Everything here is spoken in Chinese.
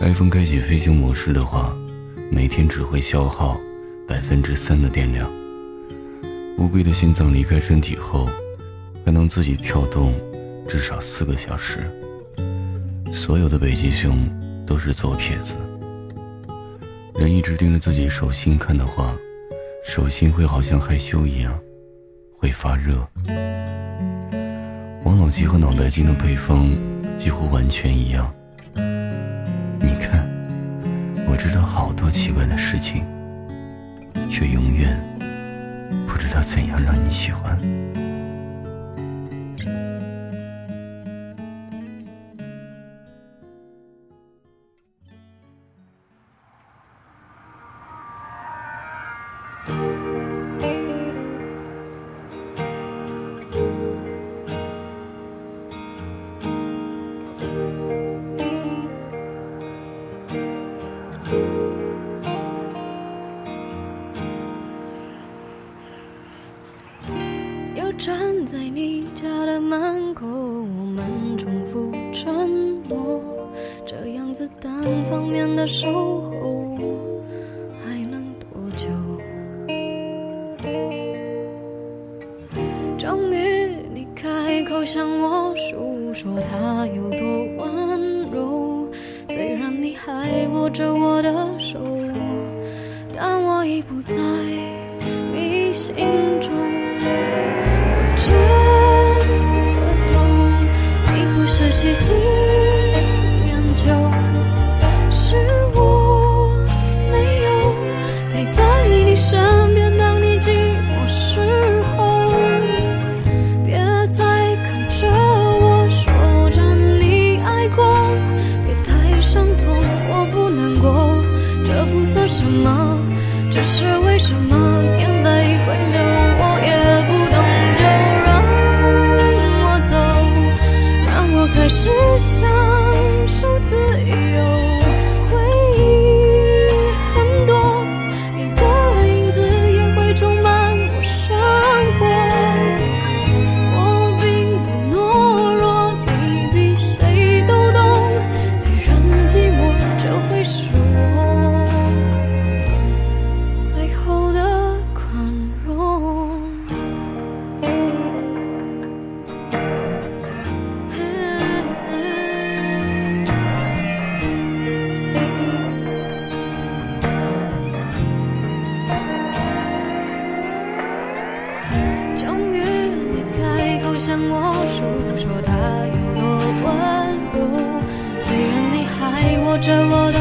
iPhone 开启飞行模式的话，每天只会消耗百分之三的电量。乌龟的心脏离开身体后，还能自己跳动至少四个小时。所有的北极熊都是左撇子。人一直盯着自己手心看的话，手心会好像害羞一样，会发热。王老吉和脑白金的配方几乎完全一样。你看，我知道好多奇怪的事情，却永远不知道怎样让你喜欢。站在你家的门口，我们重复沉默，这样子单方面的守候还能多久？终于你开口向我诉说他有多温柔，虽然你还握着我的手，但我已不在你心什么，只是为什么？眼泪会流，我也不懂，就让我走，让我开始想我诉说它有多温柔，虽然你还握着我的